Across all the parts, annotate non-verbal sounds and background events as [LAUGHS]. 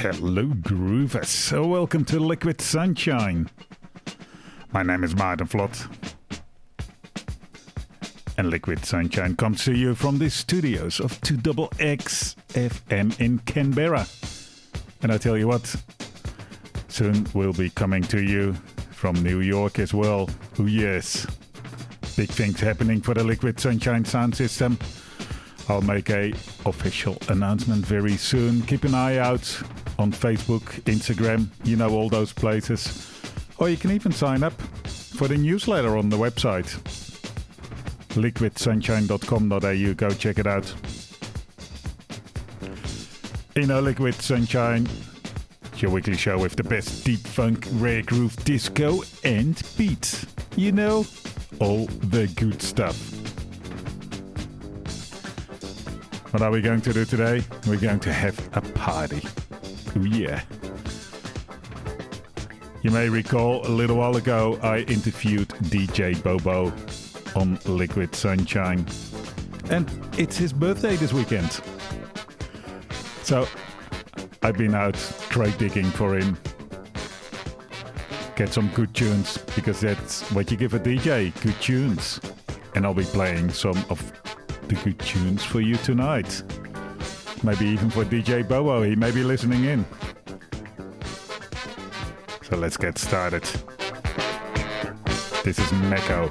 hello, groovers. So, welcome to Liquid Sunshine. My name is Maarten Vlot. And Liquid Sunshine comes to you from the studios of 2XX FM in Canberra. And I tell you what, soon we'll be coming to you from New York as well. Oh, yes. Big things happening for the Liquid Sunshine sound system. I'll make a official announcement very soon. Keep an eye out on Facebook, Instagram, you know all those places. Or you can even sign up for the newsletter on the website. liquidsunshine.com.au go check it out. In know Liquid Sunshine, your weekly show with the best deep funk, rare groove, disco and beats. You know, all the good stuff. What are we going to do today? We're going to have a party. Yeah. You may recall a little while ago I interviewed DJ Bobo on Liquid Sunshine. And it's his birthday this weekend. So I've been out crate digging for him. Get some good tunes because that's what you give a DJ good tunes. And I'll be playing some of the good tunes for you tonight. Maybe even for DJ Bobo, he may be listening in. So let's get started. This is Meco.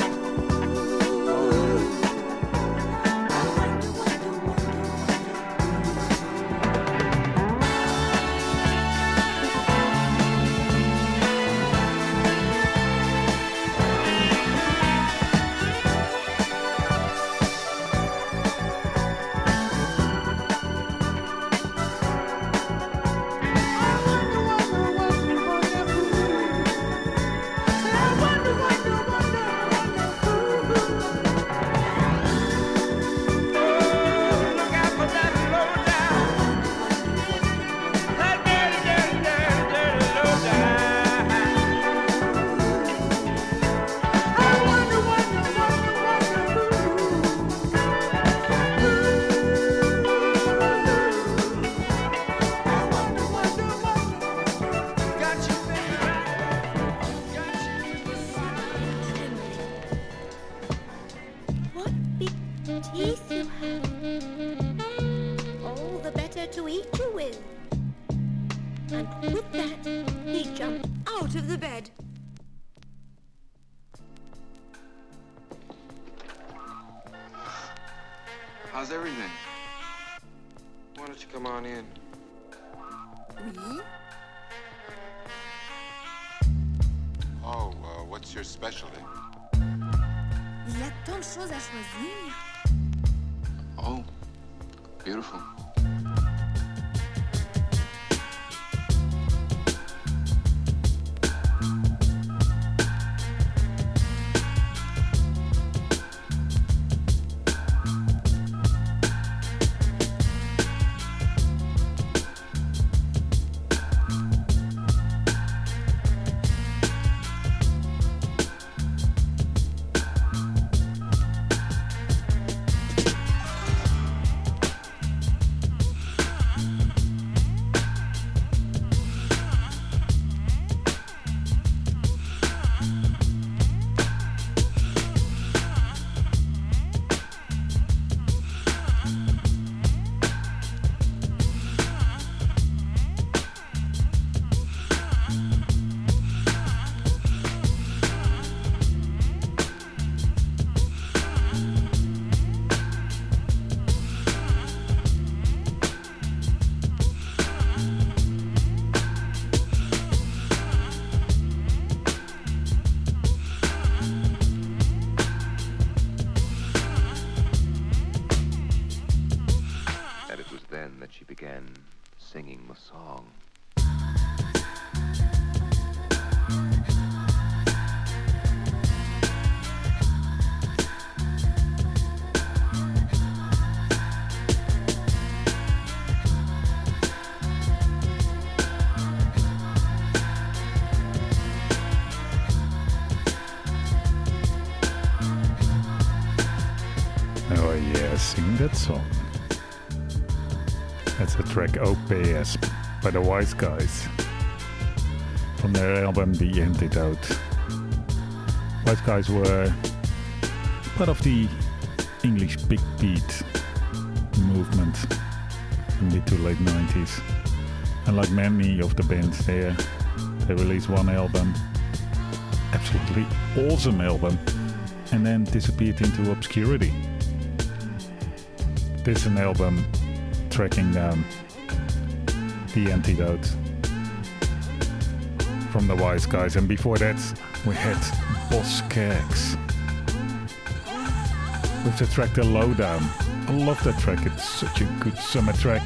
beautiful OPS by the Wise Guys from their album The Antidote. Wise Guys were part of the English big beat movement in the to late 90s. And like many of the bands there, they released one album, absolutely awesome album, and then disappeared into obscurity. This is an album tracking down the antidote from the Wise Guys, and before that, we had Boz Scaggs with the track The Lowdown. I love that track, it's such a good summer track.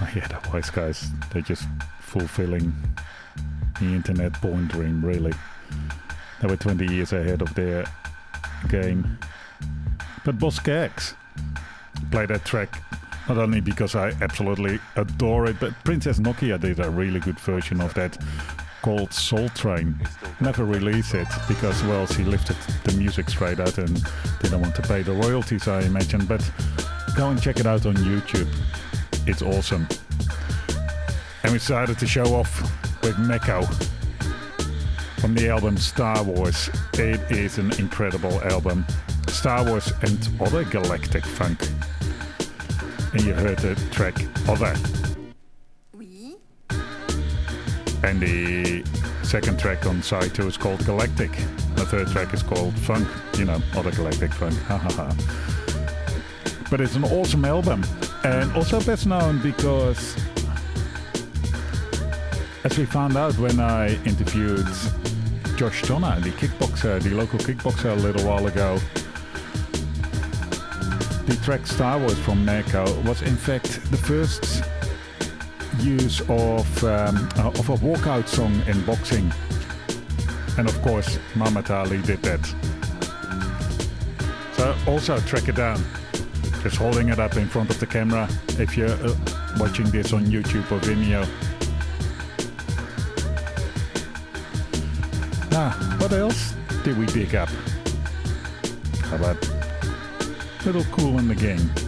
Oh yeah, the Wise Guys, they're just fulfilling the internet born dream, really. They were 20 years ahead of their game. But Boz Scaggs played that track not only because I absolutely adore it, but Princess Nokia did a really good version of that called Soul Train. Never released it because, well, she lifted the music straight out and didn't want to pay the royalties, I imagine. But go and check it out on YouTube. It's awesome. And we decided to show off with Meco from the album Star Wars. It is an incredible album. Star Wars and other galactic funk. And you heard the track Other. Oui. And the second track on side two is called Galactic. The third track is called Funk. You know, other galactic funk. Ha ha ha. But it's an awesome album. And also best known because, as we found out when I interviewed Josh Tonna, the kickboxer, the local kickboxer, a little while ago, the track Star Wars from Meco was in fact the first use of um, uh, of a walkout song in boxing. And of course, Muhammad Ali did that. So also track it down. Just holding it up in front of the camera if you're uh, watching this on YouTube or Vimeo. Ah, what else did we dig up? How about little Kool and the Gang?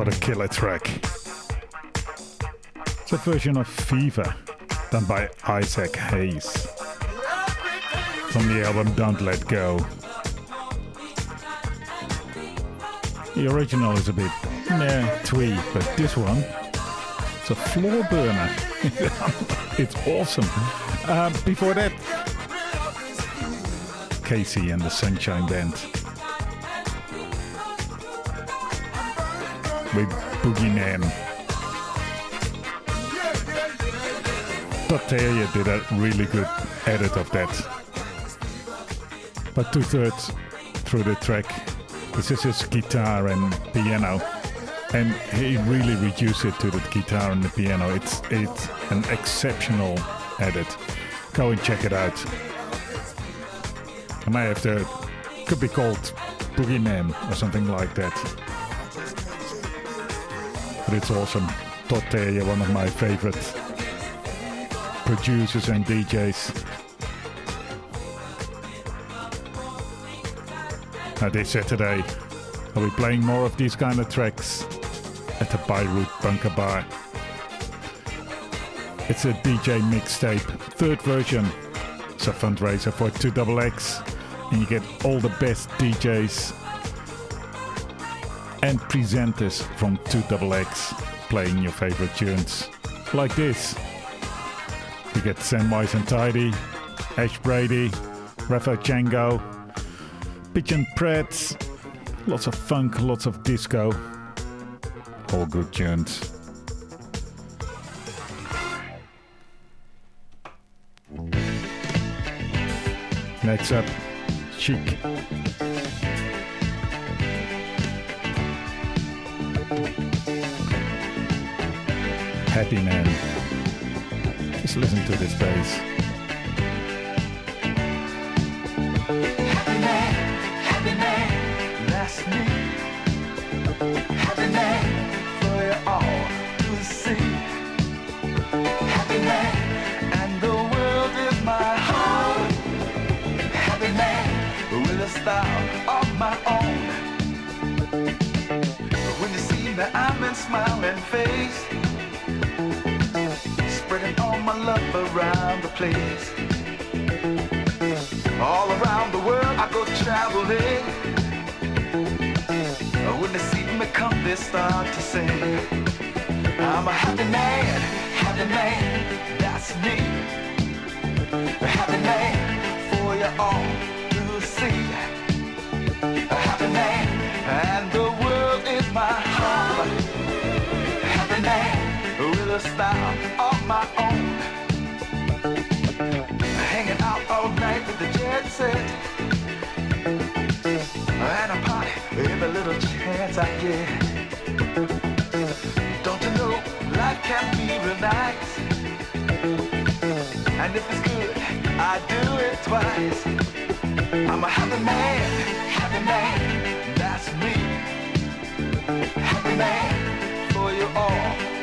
What a killer track. It's a version of Fever done by Isaac Hayes from the album Don't Let Go. The original is a bit meh, twee, but this one, it's a floor burner. [LAUGHS] it's awesome. Uh, before that, KC and the Sunshine Band. with Boogeyman. Dottaria did a really good edit of that. But two thirds through the track, this is just guitar and piano. And he really reduced it to the guitar and the piano. It's, it's an exceptional edit. Go and check it out. I may have to, could be called boogie man or something like that but it's awesome. Totte, one of my favorite producers and DJs. Now this Saturday, I'll be playing more of these kind of tracks at the Beirut Bunker Bar. It's a DJ mixtape, third version. It's a fundraiser for 2XX, and you get all the best DJs and presenters from 2XX playing your favorite tunes. Like this. You get Samwise and Tidy, Ash Brady, Rafa Django, Pigeon Pratt, lots of funk, lots of disco. All good tunes. Next up, Chic. Happy Man. Just listen to this bass. Happy man, happy man, that's me. Happy man for you all to see. Happy man, and the world is my home. Happy man with a style of my own. When you see me, I'm in smiling face. My love around the place. All around the world I go traveling. When they see me come, they start to sing. I'm a happy man, happy man, that's me. A happy man for you all to see. A happy man, and the world is my home. Happy man with a style of my own. The jet set. And I party every little chance I get. Don't you know life can be relaxed? And if it's good, I do it twice. I'm a happy man, happy man, that's me. Happy man for you all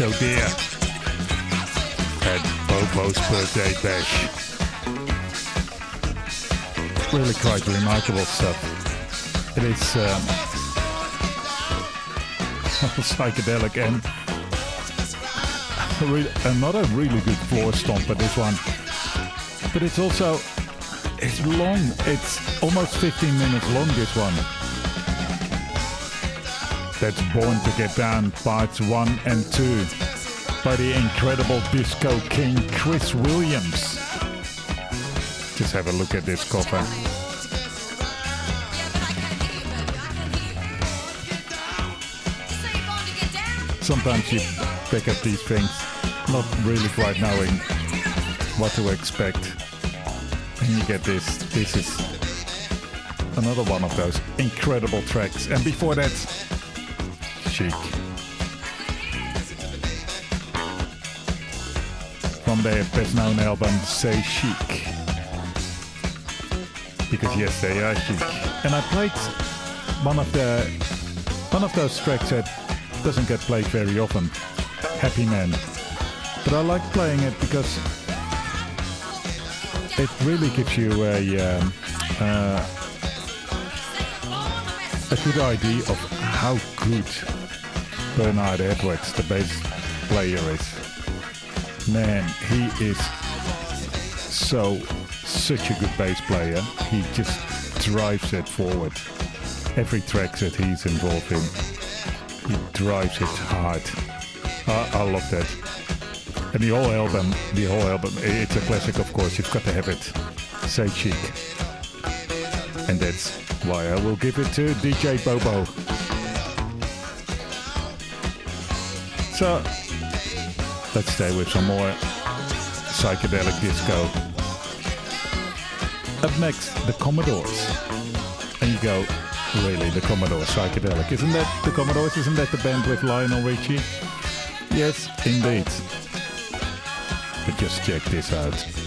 disco there at Bobo's birthday bash. Really quite remarkable stuff. It is um, [LAUGHS] psychedelic and a re- another really good floor stomper. This one, but it's also it's long. It's almost 15 minutes long. This one. That's Born to Get Down parts 1 and 2 by the incredible disco king Chris Williams. Just have a look at this cover. Sometimes you pick up these things not really quite knowing what to expect. And you get this. This is another one of those incredible tracks. And before that, From their best known album, C'est Chic. Because yes, they are chic. And I played one of the one of those tracks that doesn't get played very often. Happy Man. But I like playing it because it really gives you a um, uh, a good idea of how good Bernard Edwards, the bass player, is. Man, he is so such a good bass player. He just drives it forward. Every track that he's involved in, he drives it hard. I, I love that. And the whole album, the whole album, it's a classic, of course. You've got to have it. C'est Chic. And that's why I will give it to DJ Bobo. So let's stay with some more psychedelic disco. Up next, the Commodores. And you go, really, the Commodores, psychedelic. Isn't that the Commodores? Isn't that the band with Lionel Richie? Yes, indeed. But just check this out.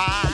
my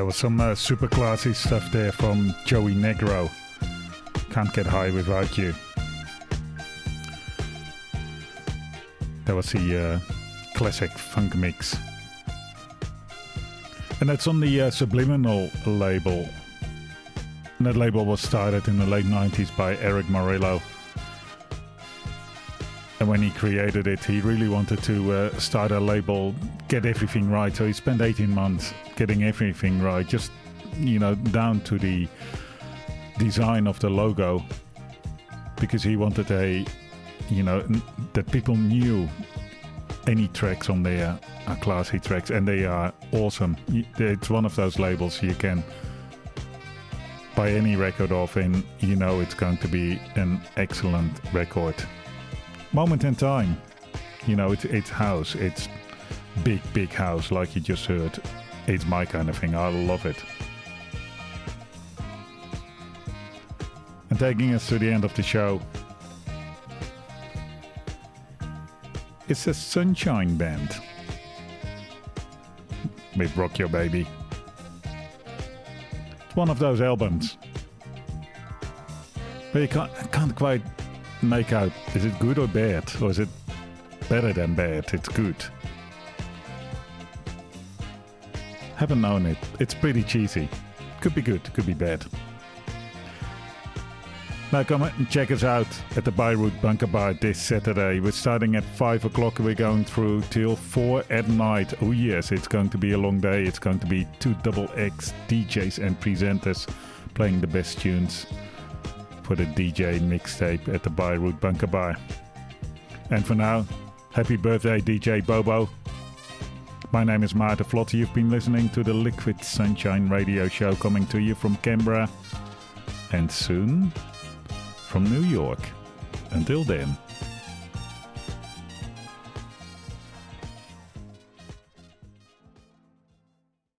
there was some uh, super classy stuff there from Joey Negro. Can't get high without you. That was the uh, classic funk mix. And that's on the uh, Subliminal label. And that label was started in the late 90s by Erick Morillo. And when he created it, he really wanted to uh, start a label, get everything right. So he spent 18 months getting everything right, just, you know, down to the design of the logo. Because he wanted a, you know, n- that people knew any tracks on there are classy tracks and they are awesome. It's one of those labels you can buy any record off and you know it's going to be an excellent record. Moment in time, you know, it's, it's house, it's big, big house, like you just heard. It's my kind of thing. I love it. And taking us to the end of the show, it's a Sunshine Band with Rock Your Baby. It's one of those albums but you can't, can't quite make out is it good or bad, or is it better than bad? It's good. Haven't known it. It's pretty cheesy. Could be good, could be bad. Now come and check us out at the Beirut Bunker Bar this Saturday. We're starting at 5 o'clock. We're going through till 4 at night. Oh yes, it's going to be a long day. It's going to be two double X DJs and presenters playing the best tunes for the DJ mixtape at the Beirut Bunker Bar. And for now, happy birthday DJ Bobo. My name is Maarten Vlot. You've been listening to the Liquid Sunshine radio show coming to you from Canberra and soon from New York. Until then.